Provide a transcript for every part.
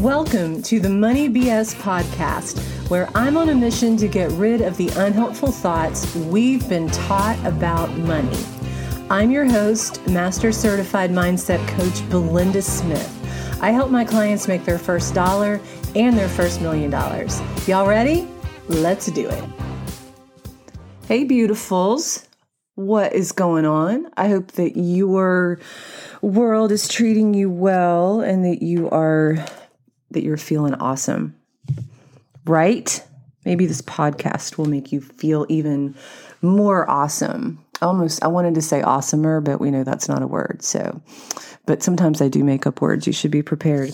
Welcome to the Money BS podcast, where I'm on a mission to get rid of the unhelpful thoughts we've been taught about money. I'm your host, Master Certified Mindset Coach Belinda Smith. I help my clients make their first dollar and their first million dollars. Y'all ready? Let's do it. Hey, beautifuls. What is going on? I hope that your world is treating you well and that you are that you're feeling awesome. Right? Maybe this podcast will make you feel even more awesome. Almost I wanted to say awesomer, but we know that's not a word. So, but sometimes I do make up words. You should be prepared.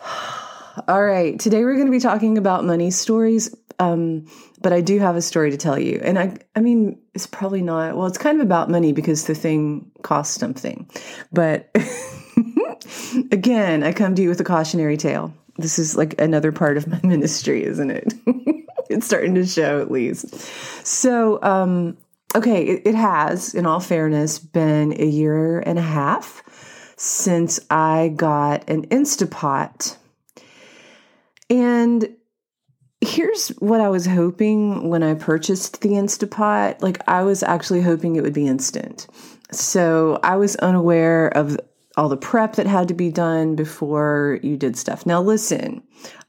All right, today we're going to be talking about money stories. Um, but I do have a story to tell you. And I I mean, it's probably not well, it's kind of about money because the thing costs something. But again, I come to you with a cautionary tale. This is like another part of my ministry, isn't it? it's starting to show at least. So, um, okay, it, it has, in all fairness, been a year and a half since I got an Instapot. And here's what I was hoping when I purchased the Instapot. Like, I was actually hoping it would be instant. So I was unaware of all the prep that had to be done before you did stuff. Now, listen,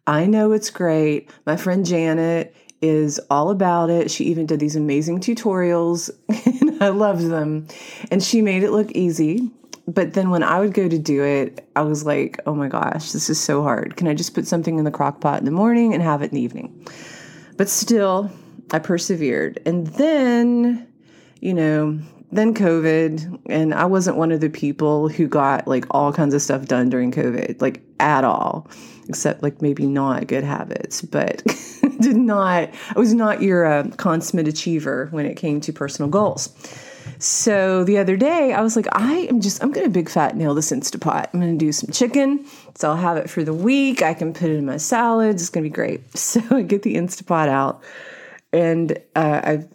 I know it's great. My friend Janet is all about it. She even did these amazing tutorials, and I loved them. And she made it look easy. But then when I would go to do it, I was like, oh my gosh, this is so hard. Can I just put something in the crock pot in the morning and have it in the evening? But still, I persevered. And then, you know, then COVID, and I wasn't one of the people who got like all kinds of stuff done during COVID, like at all, except like maybe not good habits, but did not, I was not your uh, consummate achiever when it came to personal goals. So the other day, I was like, I am just, I'm going to big fat nail this Instapot. I'm going to do some chicken. So I'll have it for the week. I can put it in my salads. It's going to be great. So I get the Instapot out and uh, I've,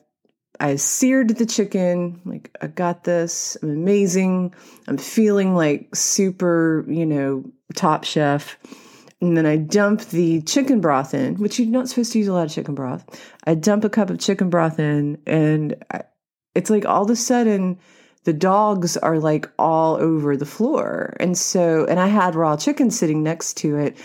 I seared the chicken. Like, I got this. I'm amazing. I'm feeling like super, you know, top chef. And then I dump the chicken broth in, which you're not supposed to use a lot of chicken broth. I dump a cup of chicken broth in, and I, it's like all of a sudden the dogs are like all over the floor. And so, and I had raw chicken sitting next to it.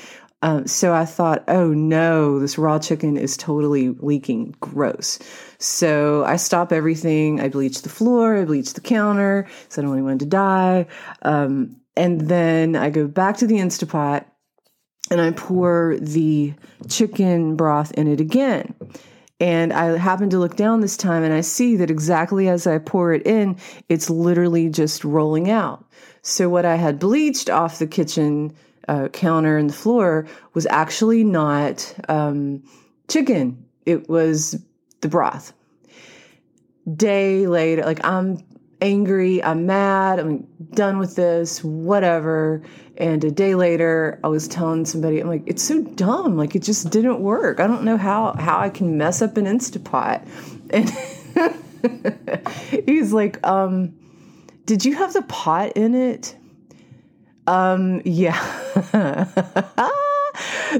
Um, so I thought, oh no, this raw chicken is totally leaking. Gross. So I stop everything. I bleach the floor. I bleach the counter. So I don't want anyone to die. Um, and then I go back to the Instapot and I pour the chicken broth in it again. And I happen to look down this time and I see that exactly as I pour it in, it's literally just rolling out. So, what I had bleached off the kitchen uh, counter and the floor was actually not um, chicken, it was the broth. Day later, like I'm angry, I'm mad, I'm done with this, whatever. And a day later, I was telling somebody, I'm like, it's so dumb. Like, it just didn't work. I don't know how, how I can mess up an Instapot. And he's like, um, did you have the pot in it? Um, yeah.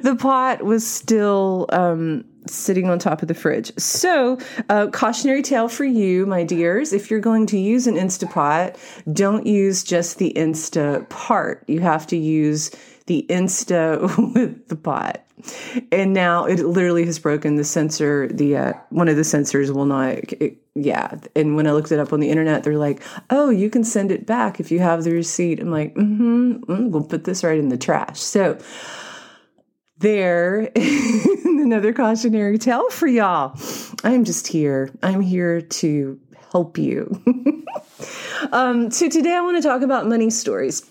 the pot was still, um, sitting on top of the fridge. So, uh, cautionary tale for you, my dears. If you're going to use an Instapot, don't use just the Insta part. You have to use the Insta with the pot. And now it literally has broken the sensor. The uh, one of the sensors will not. It, yeah, and when I looked it up on the internet, they're like, "Oh, you can send it back if you have the receipt." I'm like, "Mm-hmm. Mm, we'll put this right in the trash." So there another cautionary tale for y'all. I'm just here. I'm here to help you. um, so today I want to talk about money stories.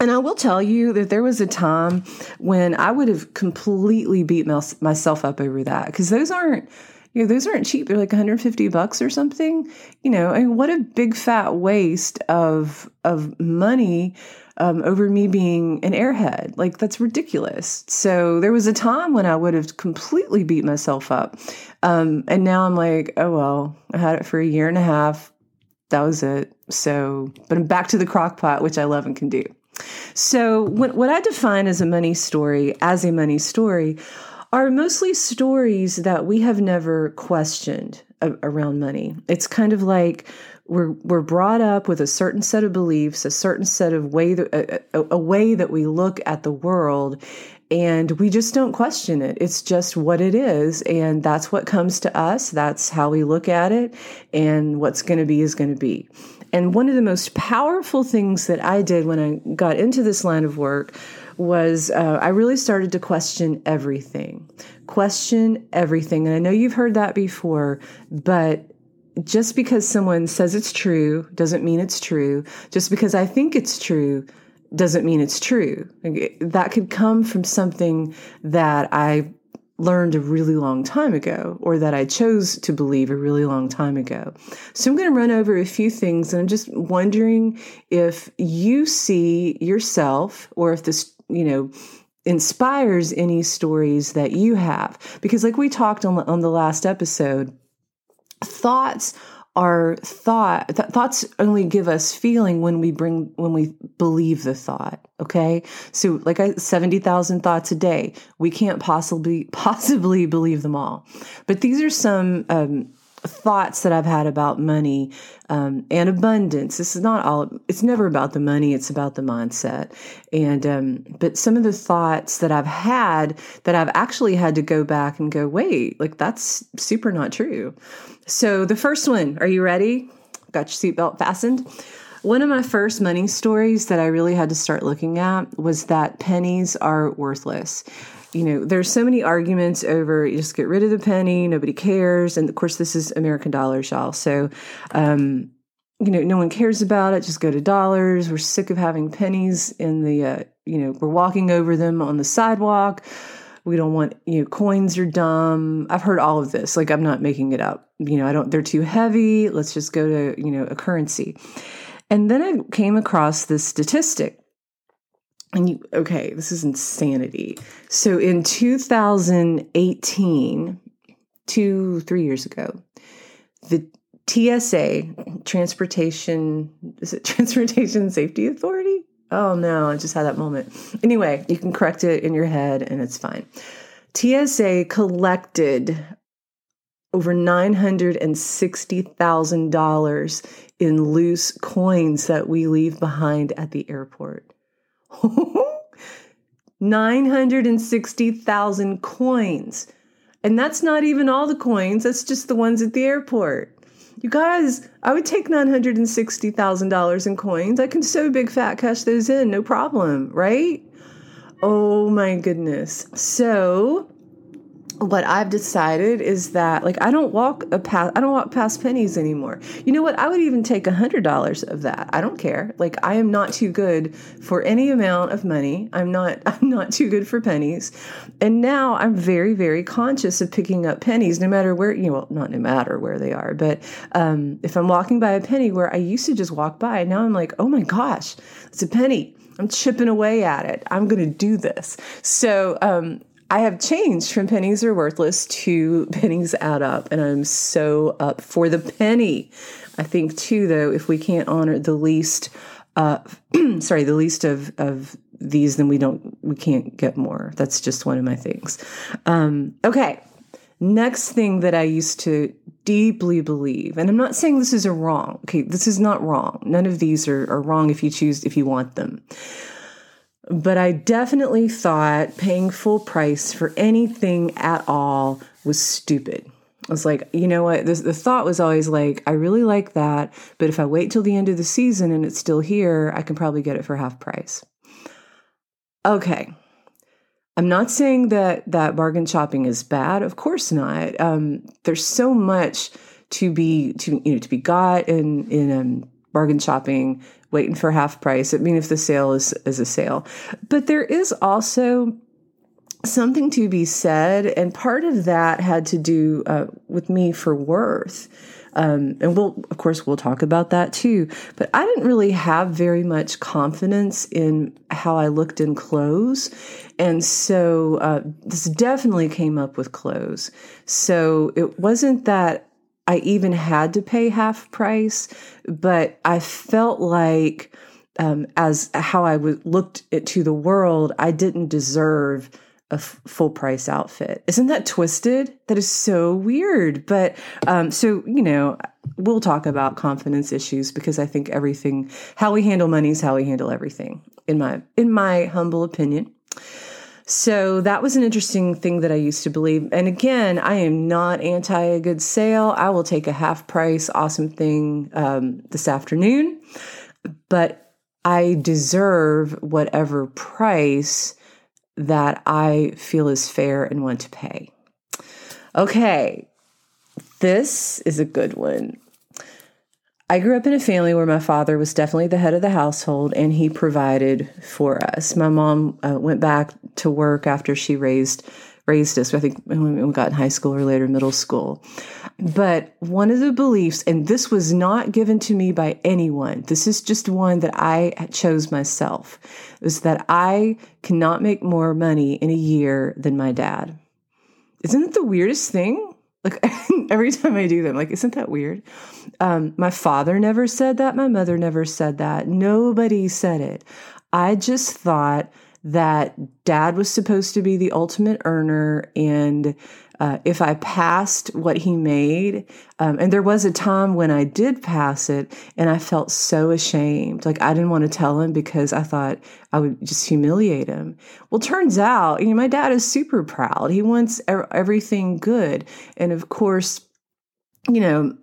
And I will tell you that there was a time when I would have completely beat myself up over that because those aren't you know, those aren't cheap. They're like 150 bucks or something. You know, I mean, what a big fat waste of of money um, over me being an airhead. Like that's ridiculous. So there was a time when I would have completely beat myself up, um, and now I'm like, oh well, I had it for a year and a half. That was it. So, but I'm back to the crock pot, which I love and can do. So, what, I define as a money story, as a money story, are mostly stories that we have never questioned around money. It's kind of like we're we're brought up with a certain set of beliefs, a certain set of way that, a, a way that we look at the world, and we just don't question it. It's just what it is, and that's what comes to us. That's how we look at it, and what's going to be is going to be. And one of the most powerful things that I did when I got into this line of work was uh, I really started to question everything. Question everything. And I know you've heard that before, but just because someone says it's true doesn't mean it's true. Just because I think it's true doesn't mean it's true. That could come from something that I learned a really long time ago or that I chose to believe a really long time ago. So I'm going to run over a few things and I'm just wondering if you see yourself or if this, you know, inspires any stories that you have because like we talked on the, on the last episode thoughts are thought th- thoughts only give us feeling when we bring when we believe the thought okay? So like I 70,000 thoughts a day. We can't possibly possibly believe them all. But these are some um, thoughts that I've had about money um, and abundance. This is not all. It's never about the money. It's about the mindset. And um, but some of the thoughts that I've had that I've actually had to go back and go, wait, like that's super not true. So the first one, are you ready? Got your seatbelt fastened. One of my first money stories that I really had to start looking at was that pennies are worthless you know, there's so many arguments over you just get rid of the penny, nobody cares. And of course, this is American dollars, y'all. So, um, you know, no one cares about it. Just go to dollars. We're sick of having pennies in the, uh, you know, we're walking over them on the sidewalk. We don't want, you know, coins are dumb. I've heard all of this. Like, I'm not making it up. You know, I don't, they're too heavy. Let's just go to, you know, a currency. And then I came across this statistic and you, okay, this is insanity. So in 2018, two, three years ago, the TSA, Transportation, is it Transportation Safety Authority? Oh no, I just had that moment. Anyway, you can correct it in your head and it's fine. TSA collected over $960,000 in loose coins that we leave behind at the airport. 960,000 coins. And that's not even all the coins, that's just the ones at the airport. You guys, I would take $960,000 in coins. I can so big fat cash those in, no problem, right? Oh my goodness. So, what I've decided is that like I don't walk a path I don't walk past pennies anymore. You know what? I would even take a hundred dollars of that. I don't care. Like I am not too good for any amount of money. I'm not I'm not too good for pennies. And now I'm very, very conscious of picking up pennies no matter where you know, well, not no matter where they are, but um, if I'm walking by a penny where I used to just walk by, now I'm like, oh my gosh, it's a penny. I'm chipping away at it. I'm going to do this. So um, I have changed from pennies are worthless to pennies add up, and I'm so up for the penny. I think too, though, if we can't honor the least, uh, sorry, the least of of these, then we don't, we can't get more. That's just one of my things. Um, okay, next thing that I used to deeply believe, and I'm not saying this is a wrong. Okay, this is not wrong. None of these are, are wrong if you choose if you want them. But I definitely thought paying full price for anything at all was stupid. I was like, you know what? the thought was always like, I really like that, but if I wait till the end of the season and it's still here, I can probably get it for half price. Okay. I'm not saying that that bargain shopping is bad. Of course not. Um, there's so much to be to you know to be got in in um, bargain shopping waiting for half price. I mean, if the sale is, is a sale. But there is also something to be said, and part of that had to do uh, with me for worth. Um, and we'll, of course, we'll talk about that too. But I didn't really have very much confidence in how I looked in clothes. And so uh, this definitely came up with clothes. So it wasn't that I even had to pay half price, but I felt like um, as how I w- looked to the world, I didn't deserve a f- full price outfit. Isn't that twisted? That is so weird. But um, so, you know, we'll talk about confidence issues because I think everything, how we handle money is how we handle everything, in my in my humble opinion. So that was an interesting thing that I used to believe. And again, I am not anti a good sale. I will take a half price awesome thing um, this afternoon, but I deserve whatever price that I feel is fair and want to pay. Okay, this is a good one. I grew up in a family where my father was definitely the head of the household and he provided for us. My mom uh, went back to work after she raised raised us. I think when we got in high school or later middle school. But one of the beliefs, and this was not given to me by anyone, this is just one that I chose myself, is that I cannot make more money in a year than my dad. Isn't it the weirdest thing? Like every time I do them, like, isn't that weird? Um, my father never said that. My mother never said that. Nobody said it. I just thought that dad was supposed to be the ultimate earner and uh, if I passed what he made, um, and there was a time when I did pass it, and I felt so ashamed. Like I didn't want to tell him because I thought I would just humiliate him. Well, turns out, you know, my dad is super proud. He wants er- everything good, and of course, you know,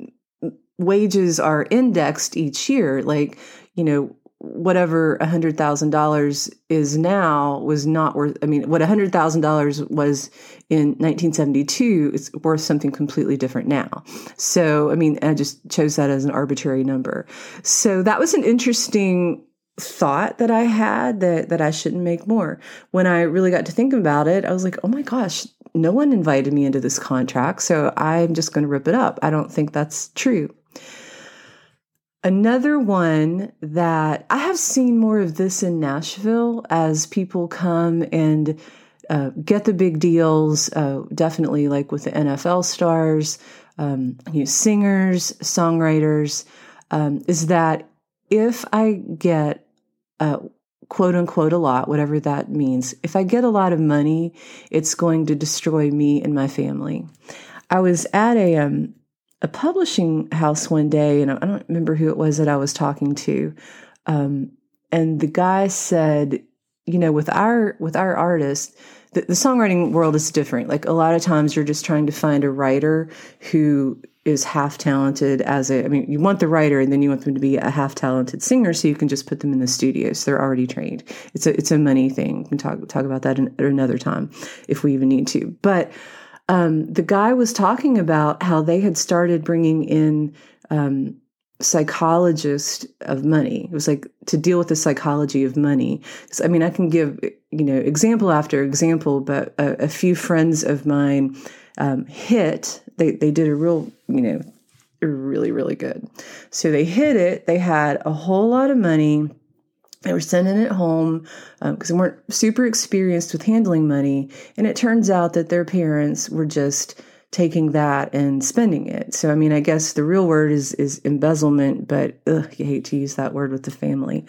wages are indexed each year. Like, you know, whatever a hundred thousand dollars is now was not worth i mean what a hundred thousand dollars was in 1972 is worth something completely different now. So i mean i just chose that as an arbitrary number. So that was an interesting thought that i had that that i shouldn't make more. When i really got to think about it i was like oh my gosh no one invited me into this contract so i'm just going to rip it up. I don't think that's true Another one that I have seen more of this in Nashville as people come and uh, get the big deals, uh, definitely like with the NFL stars, um, you know, singers, songwriters, um, is that if I get uh, quote unquote a lot, whatever that means, if I get a lot of money, it's going to destroy me and my family. I was at a um, a publishing house one day, and I don't remember who it was that I was talking to. Um, and the guy said, you know, with our with our artists, the, the songwriting world is different. Like a lot of times, you're just trying to find a writer who is half talented as a. I mean, you want the writer, and then you want them to be a half talented singer, so you can just put them in the studio. So they're already trained. It's a it's a money thing. We can talk talk about that in, another time if we even need to. But um, the guy was talking about how they had started bringing in um, psychologist of money. It was like to deal with the psychology of money. So, I mean, I can give you know example after example, but a, a few friends of mine um, hit. They they did a real you know really really good. So they hit it. They had a whole lot of money they were sending it home because um, they weren't super experienced with handling money. And it turns out that their parents were just taking that and spending it. So, I mean, I guess the real word is is embezzlement, but ugh, you hate to use that word with the family.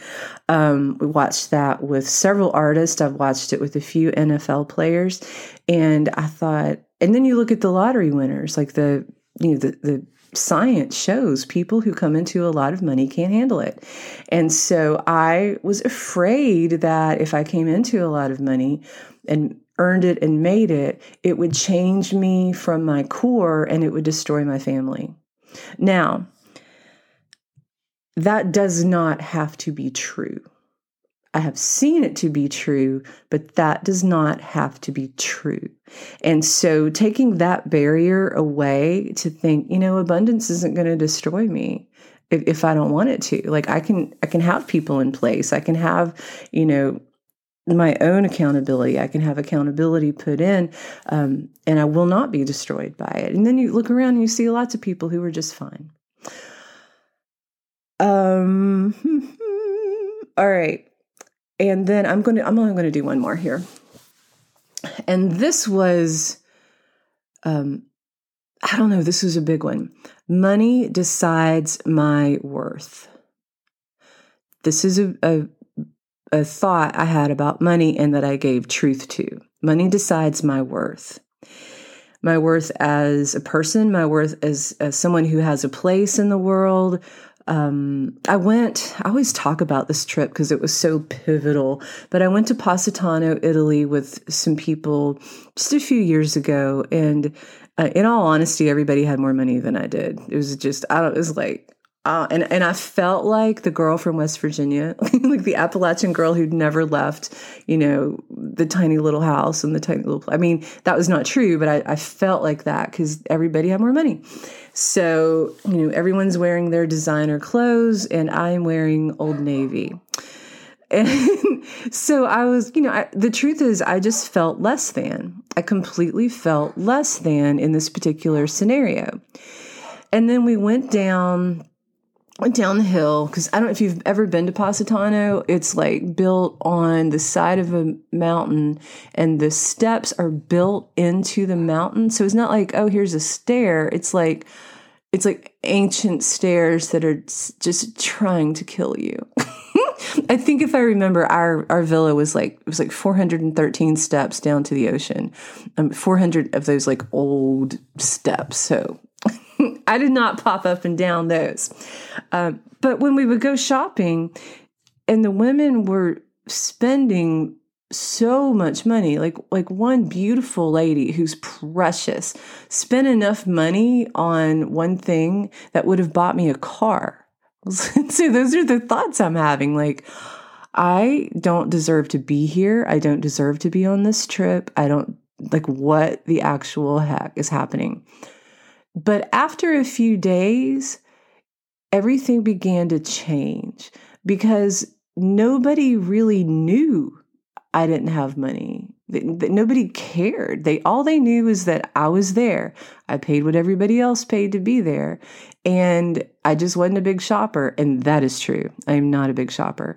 Um, we watched that with several artists. I've watched it with a few NFL players, and I thought. And then you look at the lottery winners, like the you know the the science shows people who come into a lot of money can't handle it. And so I was afraid that if I came into a lot of money and earned it and made it, it would change me from my core and it would destroy my family. Now, that does not have to be true. I have seen it to be true, but that does not have to be true. And so taking that barrier away to think, you know, abundance isn't going to destroy me if, if I don't want it to. Like I can I can have people in place. I can have, you know, my own accountability. I can have accountability put in, um, and I will not be destroyed by it. And then you look around and you see lots of people who are just fine. Um, all right and then I'm going to I'm only going to do one more here. And this was um I don't know, this was a big one. Money decides my worth. this is a, a, a thought I had about money and that I gave truth to. Money decides my worth. My worth as a person, my worth as, as someone who has a place in the world, um, I went, I always talk about this trip because it was so pivotal, but I went to Positano, Italy with some people just a few years ago. And uh, in all honesty, everybody had more money than I did. It was just, I don't, it was like, uh, and and I felt like the girl from West Virginia, like the Appalachian girl who'd never left, you know, the tiny little house and the tiny little. I mean, that was not true, but I, I felt like that because everybody had more money. So you know, everyone's wearing their designer clothes, and I'm wearing Old Navy. And so I was, you know, I, the truth is, I just felt less than. I completely felt less than in this particular scenario. And then we went down down the hill because I don't know if you've ever been to Positano. It's like built on the side of a mountain, and the steps are built into the mountain. So it's not like oh, here's a stair. It's like it's like ancient stairs that are just trying to kill you. I think if I remember, our our villa was like it was like 413 steps down to the ocean, um, 400 of those like old steps. So I did not pop up and down those. Uh, but when we would go shopping and the women were spending so much money like like one beautiful lady who's precious spent enough money on one thing that would have bought me a car. So those are the thoughts i'm having like i don't deserve to be here. I don't deserve to be on this trip. I don't like what the actual heck is happening but after a few days, everything began to change because nobody really knew I didn't have money. Nobody cared. They all they knew is that I was there. I paid what everybody else paid to be there, and I just wasn't a big shopper. And that is true. I am not a big shopper.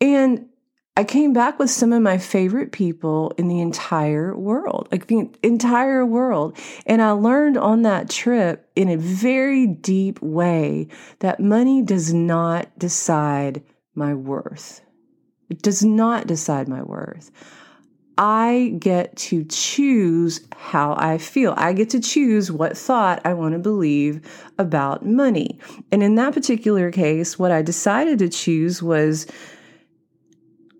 And I came back with some of my favorite people in the entire world, like the entire world. And I learned on that trip in a very deep way that money does not decide my worth. It does not decide my worth. I get to choose how I feel. I get to choose what thought I want to believe about money. And in that particular case, what I decided to choose was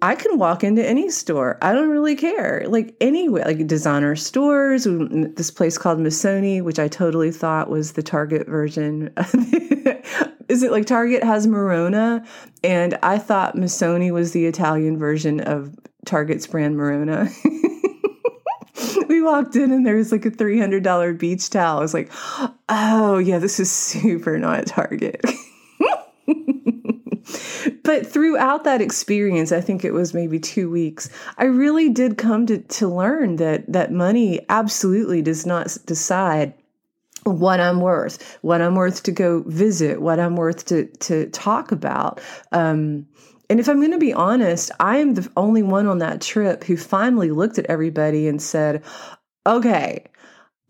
I can walk into any store. I don't really care. Like anywhere, like designer stores, this place called Missoni, which I totally thought was the Target version. Is it like Target has Merona? And I thought Missoni was the Italian version of Target's brand Merona. we walked in and there was like a $300 beach towel. I was like, oh, yeah, this is super not Target. but throughout that experience, I think it was maybe two weeks, I really did come to, to learn that that money absolutely does not decide what I'm worth, what I'm worth to go visit, what I'm worth to to talk about. Um, and if I'm going to be honest, I am the only one on that trip who finally looked at everybody and said, "Okay,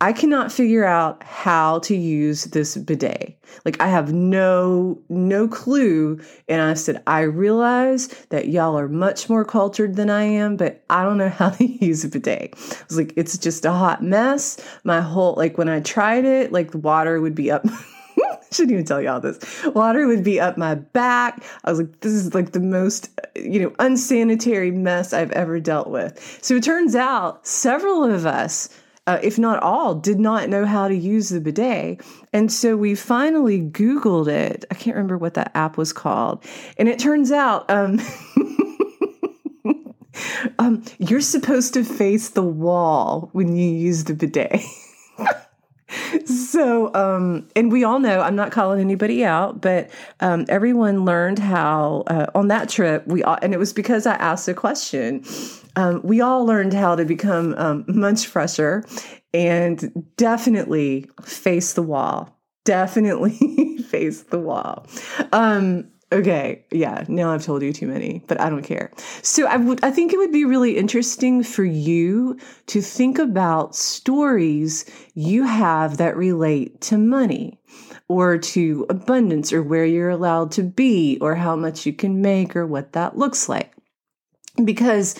I cannot figure out how to use this bidet. Like I have no no clue and I said I realize that y'all are much more cultured than I am, but I don't know how to use a bidet. I was like it's just a hot mess. My whole like when I tried it, like the water would be up shouldn't even tell y'all this. Water would be up my back. I was like, this is like the most, you know, unsanitary mess I've ever dealt with. So it turns out several of us uh, if not all, did not know how to use the bidet. And so we finally Googled it. I can't remember what that app was called. And it turns out, um, um, you're supposed to face the wall when you use the bidet. so um, and we all know i'm not calling anybody out but um, everyone learned how uh, on that trip we all, and it was because i asked a question um, we all learned how to become um, much fresher and definitely face the wall definitely face the wall um, Okay, yeah, now I've told you too many, but I don't care. So I would I think it would be really interesting for you to think about stories you have that relate to money or to abundance or where you're allowed to be or how much you can make or what that looks like. Because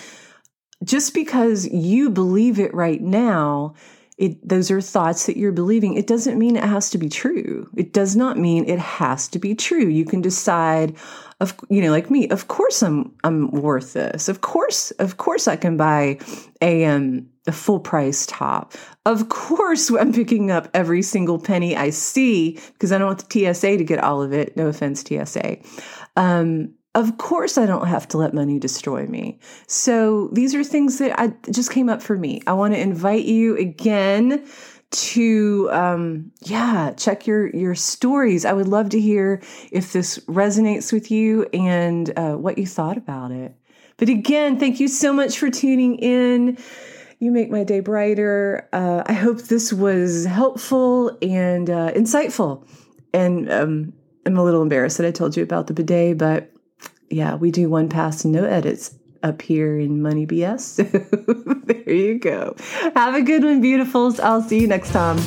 just because you believe it right now it those are thoughts that you're believing it doesn't mean it has to be true. It does not mean it has to be true. You can decide of you know like me of course i'm i'm worth this. Of course of course i can buy a um a full price top. Of course i'm picking up every single penny i see because i don't want the tsa to get all of it. No offense tsa um of course I don't have to let money destroy me. So these are things that I just came up for me. I want to invite you again to um yeah check your your stories. I would love to hear if this resonates with you and uh, what you thought about it. But again thank you so much for tuning in. You make my day brighter. Uh, i hope this was helpful and uh, insightful. And um, i'm a little embarrassed that i told you about the bidet but yeah, we do one pass no edits up here in Money BS. So there you go. Have a good one, beautifuls. I'll see you next time.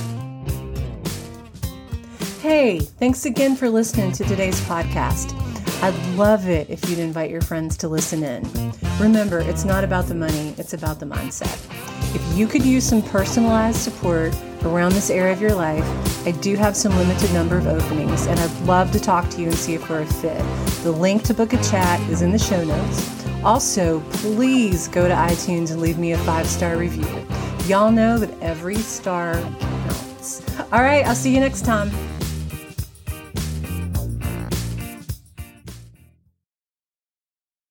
Hey, thanks again for listening to today's podcast. I'd love it if you'd invite your friends to listen in. Remember, it's not about the money, it's about the mindset. If you could use some personalized support around this area of your life, I do have some limited number of openings, and I'd love to talk to you and see if we're a fit. The link to book a chat is in the show notes. Also, please go to iTunes and leave me a five star review. Y'all know that every star counts. All right, I'll see you next time.